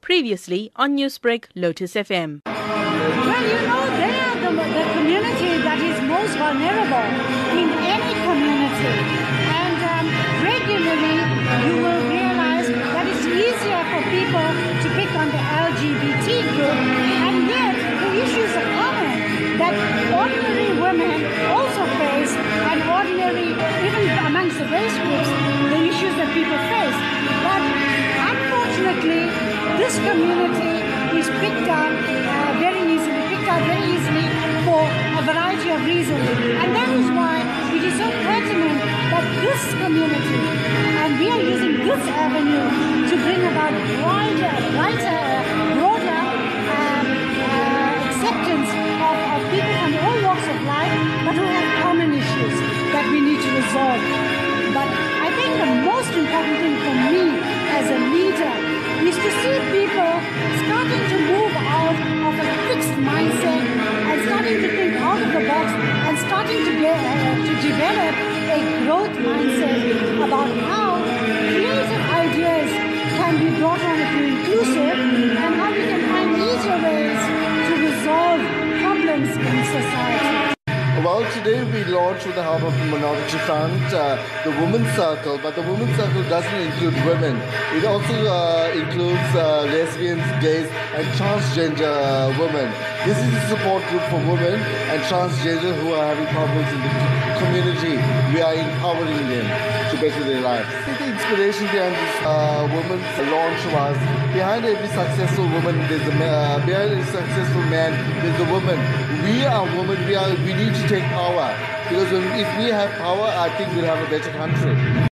Previously on Newsbreak, Lotus FM. Well, you know, they are the, the community that is most vulnerable in any community. And um, regularly, you will realize that it's easier for people to pick on the LGBT group, and yet the issues are common that ordinary women also face, and ordinary, even amongst the race groups, the issues that people face. But unfortunately, this community is picked up uh, very easily, picked out very easily for a variety of reasons. And that is why it is so pertinent that this community, and we are using this avenue to bring about wider, wider, broader um, uh, acceptance of, of people from all walks of life, but who have common issues that we need to resolve. Starting to to develop a growth mindset about how Well, today we launched with the help of the Minority Front, uh, the Women's Circle, but the Women's Circle doesn't include women. It also uh, includes uh, lesbians, gays, and transgender uh, women. This is a support group for women and transgender who are having problems in the community. We are empowering them to better their lives. I think the inspiration behind this uh, women's launch was behind every successful woman, there's a ma- uh, behind every successful man, there's a woman. We are women. We are. We need to take power because if we have power, I think we'll have a better country.